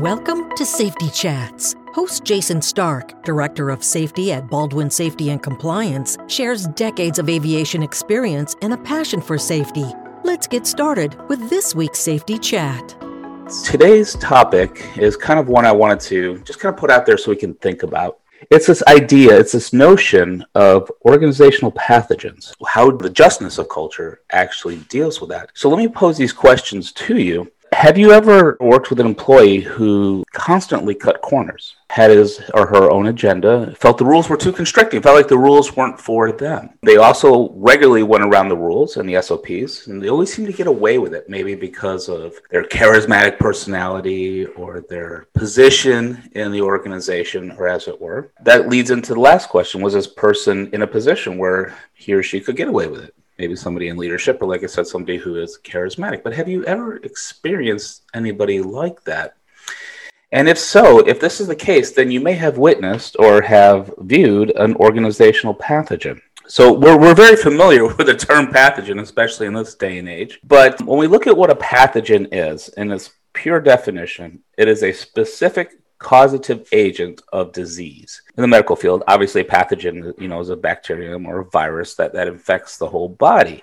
Welcome to Safety Chats. Host Jason Stark, Director of Safety at Baldwin Safety and Compliance, shares decades of aviation experience and a passion for safety. Let's get started with this week's Safety Chat. Today's topic is kind of one I wanted to just kind of put out there so we can think about. It's this idea, it's this notion of organizational pathogens, how the justness of culture actually deals with that. So let me pose these questions to you have you ever worked with an employee who constantly cut corners, had his or her own agenda, felt the rules were too constricting, felt like the rules weren't for them? They also regularly went around the rules and the SOPs, and they always seem to get away with it, maybe because of their charismatic personality or their position in the organization, or as it were. That leads into the last question Was this person in a position where he or she could get away with it? Maybe somebody in leadership or like i said somebody who is charismatic. But have you ever experienced anybody like that? And if so if this is the case then you may have witnessed or have viewed an organizational pathogen. So we're, we're very familiar with the term pathogen especially in this day and age. But when we look at what a pathogen is in its pure definition it is a specific causative agent of disease. In the medical field, obviously, a pathogen, you know, is a bacterium or a virus that, that infects the whole body.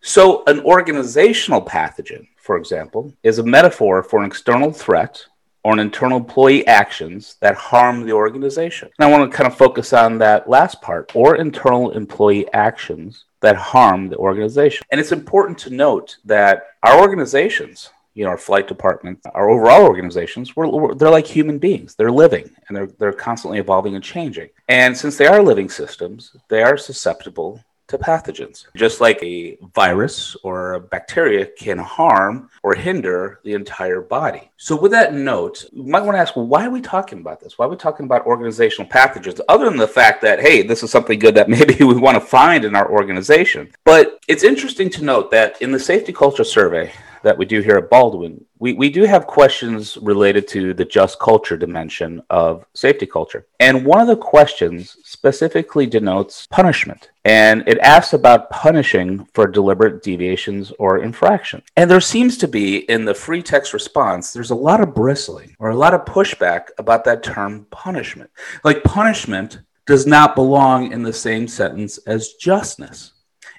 So, an organizational pathogen, for example, is a metaphor for an external threat or an internal employee actions that harm the organization. And I want to kind of focus on that last part or internal employee actions that harm the organization. And it's important to note that our organizations, you know, our flight department, our overall organizations, we're, we're, they're like human beings. They're living and they're, they're constantly evolving and changing. And since they are living systems, they are susceptible to pathogens. Just like a virus or a bacteria can harm or hinder the entire body. So, with that note, you might want to ask, why are we talking about this? Why are we talking about organizational pathogens? Other than the fact that, hey, this is something good that maybe we want to find in our organization. But it's interesting to note that in the safety culture survey, that we do here at Baldwin, we, we do have questions related to the just culture dimension of safety culture. And one of the questions specifically denotes punishment. And it asks about punishing for deliberate deviations or infractions. And there seems to be, in the free text response, there's a lot of bristling or a lot of pushback about that term punishment. Like punishment does not belong in the same sentence as justness.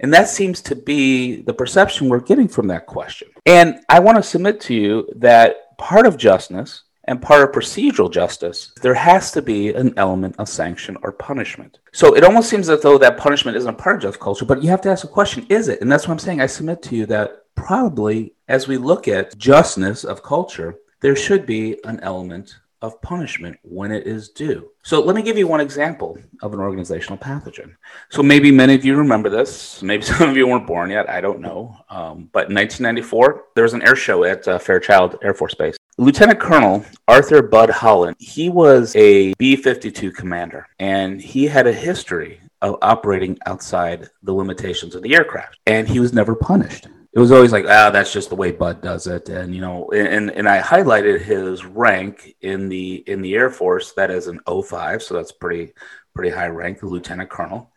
And that seems to be the perception we're getting from that question. And I want to submit to you that part of justness and part of procedural justice, there has to be an element of sanction or punishment. So it almost seems as though that punishment isn't a part of just culture, but you have to ask the question, is it? And that's what I'm saying. I submit to you that probably as we look at justness of culture, there should be an element of punishment when it is due. So let me give you one example of an organizational pathogen. So maybe many of you remember this. Maybe some of you weren't born yet. I don't know. Um, but in 1994, there was an air show at uh, Fairchild Air Force Base. Lieutenant Colonel Arthur Bud Holland, he was a B 52 commander, and he had a history of operating outside the limitations of the aircraft, and he was never punished it was always like, ah, that's just the way Bud does it, and you know, and and I highlighted his rank in the in the Air Force. That is an 05, so that's pretty pretty high rank, lieutenant colonel,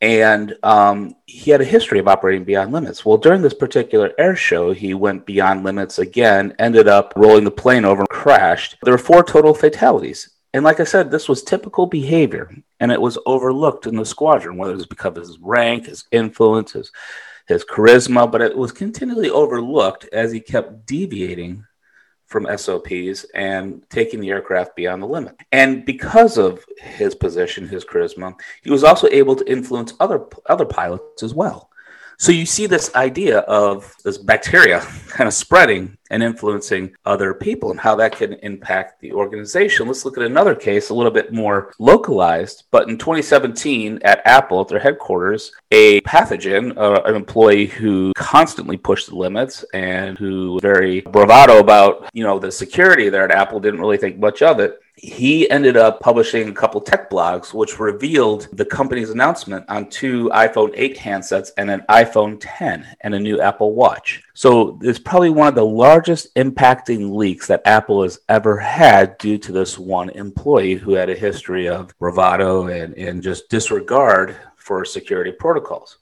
and um, he had a history of operating beyond limits. Well, during this particular air show, he went beyond limits again, ended up rolling the plane over, crashed. There were four total fatalities. And like I said, this was typical behavior, and it was overlooked in the squadron, whether it was because of his rank, his influence, his his charisma, but it was continually overlooked as he kept deviating from SOPs and taking the aircraft beyond the limit. And because of his position, his charisma, he was also able to influence other other pilots as well. So you see this idea of this bacteria kind of spreading and influencing other people and how that can impact the organization. Let's look at another case, a little bit more localized. But in 2017 at Apple, at their headquarters, a pathogen, uh, an employee who constantly pushed the limits and who was very bravado about, you know, the security there at Apple, didn't really think much of it he ended up publishing a couple tech blogs which revealed the company's announcement on two iPhone 8 handsets and an iPhone 10 and a new Apple Watch. So it's probably one of the largest impacting leaks that Apple has ever had due to this one employee who had a history of bravado and, and just disregard for security protocols.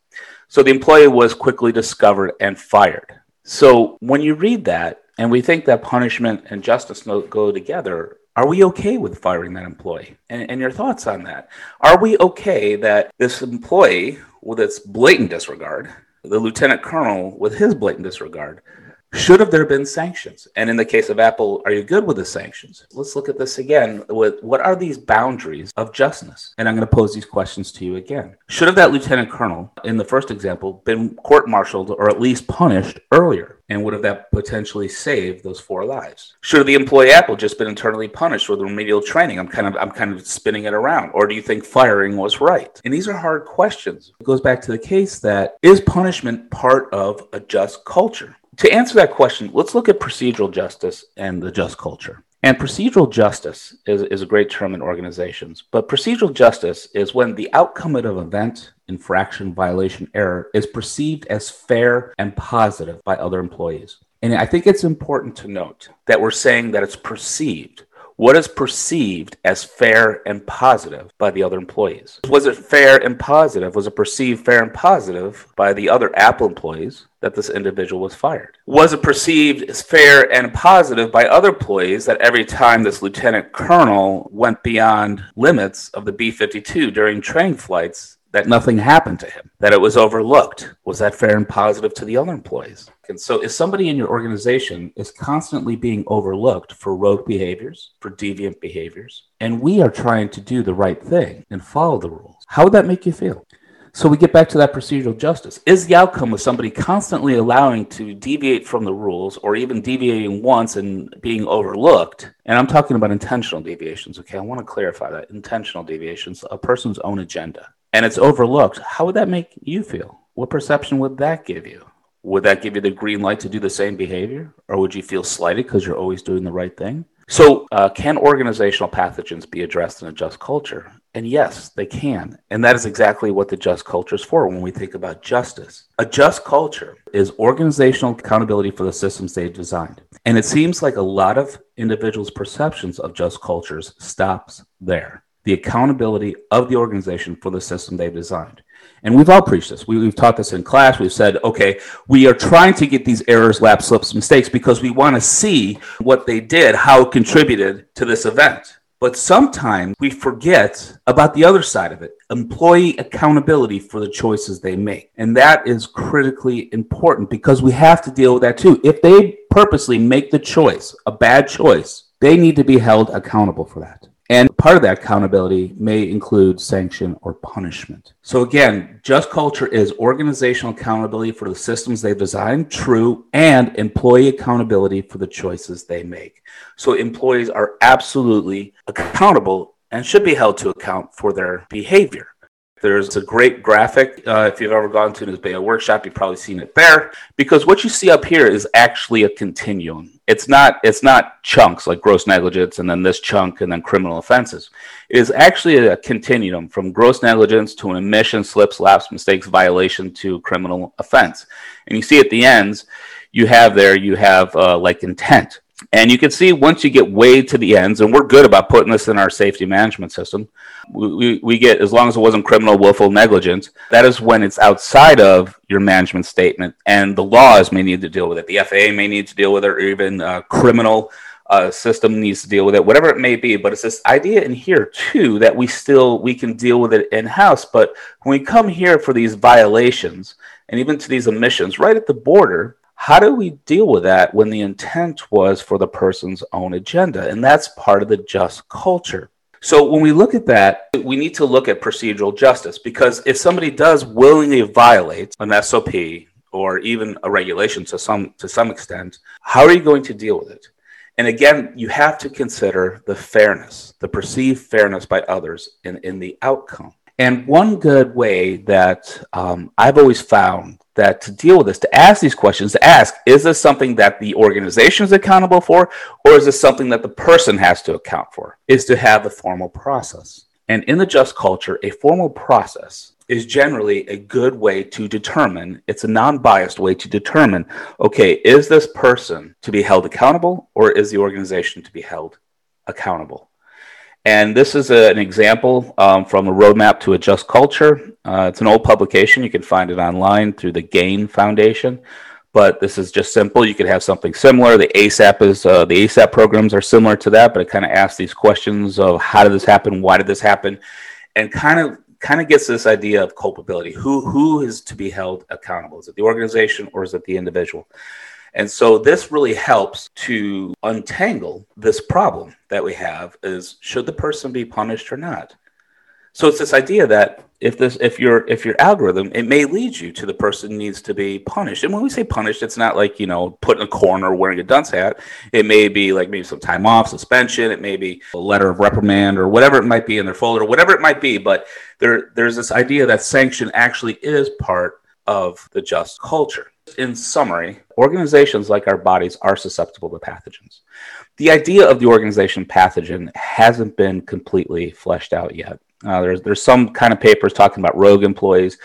So the employee was quickly discovered and fired. So when you read that, and we think that punishment and justice go together, are we okay with firing that employee? And, and, your thoughts on that? Are we okay that this employee, with its blatant disregard, the lieutenant colonel with his blatant disregard, should have there been sanctions? And in the case of Apple, are you good with the sanctions? Let's look at this again. With what are these boundaries of justness? And I'm going to pose these questions to you again. Should have that lieutenant colonel in the first example been court-martialed or at least punished earlier? And would have that potentially saved those four lives? Should the employee Apple just been internally punished with remedial training? I'm kind of I'm kind of spinning it around. Or do you think firing was right? And these are hard questions. It goes back to the case that is punishment part of a just culture? To answer that question, let's look at procedural justice and the just culture. And procedural justice is, is a great term in organizations, but procedural justice is when the outcome of an event, infraction, violation, error is perceived as fair and positive by other employees. And I think it's important to note that we're saying that it's perceived what is perceived as fair and positive by the other employees? Was it fair and positive? Was it perceived fair and positive by the other Apple employees that this individual was fired? Was it perceived as fair and positive by other employees that every time this lieutenant colonel went beyond limits of the B 52 during training flights, that nothing happened to him, that it was overlooked. Was that fair and positive to the other employees? And so, if somebody in your organization is constantly being overlooked for rogue behaviors, for deviant behaviors, and we are trying to do the right thing and follow the rules, how would that make you feel? So, we get back to that procedural justice. Is the outcome of somebody constantly allowing to deviate from the rules or even deviating once and being overlooked? And I'm talking about intentional deviations, okay? I want to clarify that intentional deviations, a person's own agenda and it's overlooked, how would that make you feel? What perception would that give you? Would that give you the green light to do the same behavior? Or would you feel slighted because you're always doing the right thing? So, uh, can organizational pathogens be addressed in a just culture? And yes, they can. And that is exactly what the just culture is for when we think about justice. A just culture is organizational accountability for the systems they've designed. And it seems like a lot of individuals' perceptions of just cultures stops there the accountability of the organization for the system they've designed. And we've all preached this. We, have taught this in class. We've said, okay, we are trying to get these errors, lapse, slips, mistakes because we want to see what they did, how it contributed to this event. But sometimes we forget about the other side of it employee accountability for the choices they make. And that is critically important because we have to deal with that too. If they purposely make the choice, a bad choice, they need to be held accountable for that. And part of that accountability may include sanction or punishment. So, again, just culture is organizational accountability for the systems they've designed, true, and employee accountability for the choices they make. So, employees are absolutely accountable and should be held to account for their behavior. There's a great graphic. Uh, if you've ever gone to an IS-BAO workshop, you've probably seen it there. Because what you see up here is actually a continuum. It's not it's not chunks like gross negligence and then this chunk and then criminal offenses. It is actually a continuum from gross negligence to an omission, slips, lapse, mistakes, violation to criminal offense. And you see at the ends, you have there you have uh, like intent. And you can see once you get way to the ends, and we're good about putting this in our safety management system, we, we, get, as long as it wasn't criminal, willful negligence, that is when it's outside of your management statement, and the laws may need to deal with it. The FAA may need to deal with it, or even uh, criminal uh, system needs to deal with it, whatever it may be. But it's this idea in here too that we still we can deal with it in house. But when we come here for these violations and even to these omissions, right at the border, how do we deal with that when the intent was for the person's own agenda? And that's part of the just culture. So when we look at that, we need to look at procedural justice because if somebody does willingly violate an SOP or even a regulation to some to some extent, how are you going to deal with it? And again, you have to consider the fairness, the perceived fairness by others in, in the outcome. And one good way that um, I've always found that to deal with this, to ask these questions, to ask, is this something that the organization is accountable for, or is this something that the person has to account for? Is to have a formal process. And in the just culture, a formal process is generally a good way to determine, it's a non biased way to determine, okay, is this person to be held accountable, or is the organization to be held accountable? And this is a, an example um, from a roadmap to a just culture. Uh, it's an old publication. You can find it online through the GAIN Foundation. but this is just simple. You could have something similar. The ASAP is uh, the ASAP programs are similar to that, but it kind of asks these questions of how did this happen, why did this happen, and kind of kind of gets this idea of culpability. Who who is to be held accountable? Is it the organization or is it the individual? And so this really helps to untangle this problem that we have is should the person be punished or not? So it's this idea that if this if your if your algorithm it may lead you to the person needs to be punished. And when we say punished it's not like you know put in a corner wearing a dunce hat. It may be like maybe some time off suspension. It may be a letter of reprimand or whatever it might be in their folder whatever it might be. But there there's this idea that sanction actually is part of the just culture in summary organizations like our bodies are susceptible to pathogens the idea of the organization pathogen hasn't been completely fleshed out yet uh, there's there's some kind of papers talking about rogue employees,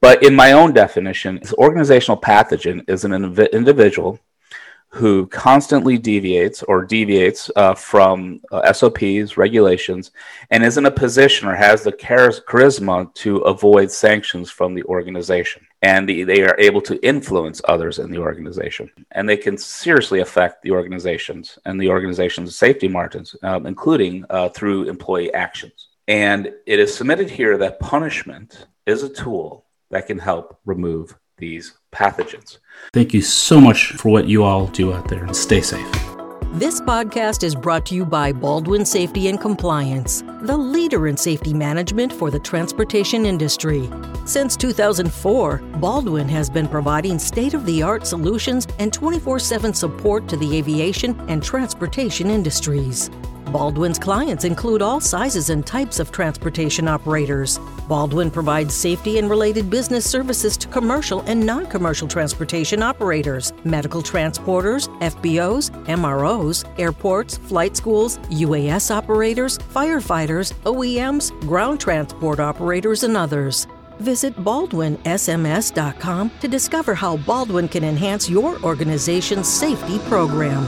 but in my own definition, organizational pathogen is an inv- individual who constantly deviates or deviates uh, from uh, SOPs, regulations, and is in a position or has the char- charisma to avoid sanctions from the organization. And the, they are able to influence others in the organization. And they can seriously affect the organizations and the organization's safety margins, um, including uh, through employee actions. And it is submitted here that punishment is a tool that can help remove these pathogens. Thank you so much for what you all do out there and stay safe. This podcast is brought to you by Baldwin Safety and Compliance, the leader in safety management for the transportation industry. Since 2004, Baldwin has been providing state of the art solutions and 24 7 support to the aviation and transportation industries. Baldwin's clients include all sizes and types of transportation operators. Baldwin provides safety and related business services to commercial and non commercial transportation operators, medical transporters, FBOs, MROs, airports, flight schools, UAS operators, firefighters, OEMs, ground transport operators, and others. Visit baldwinsms.com to discover how Baldwin can enhance your organization's safety program.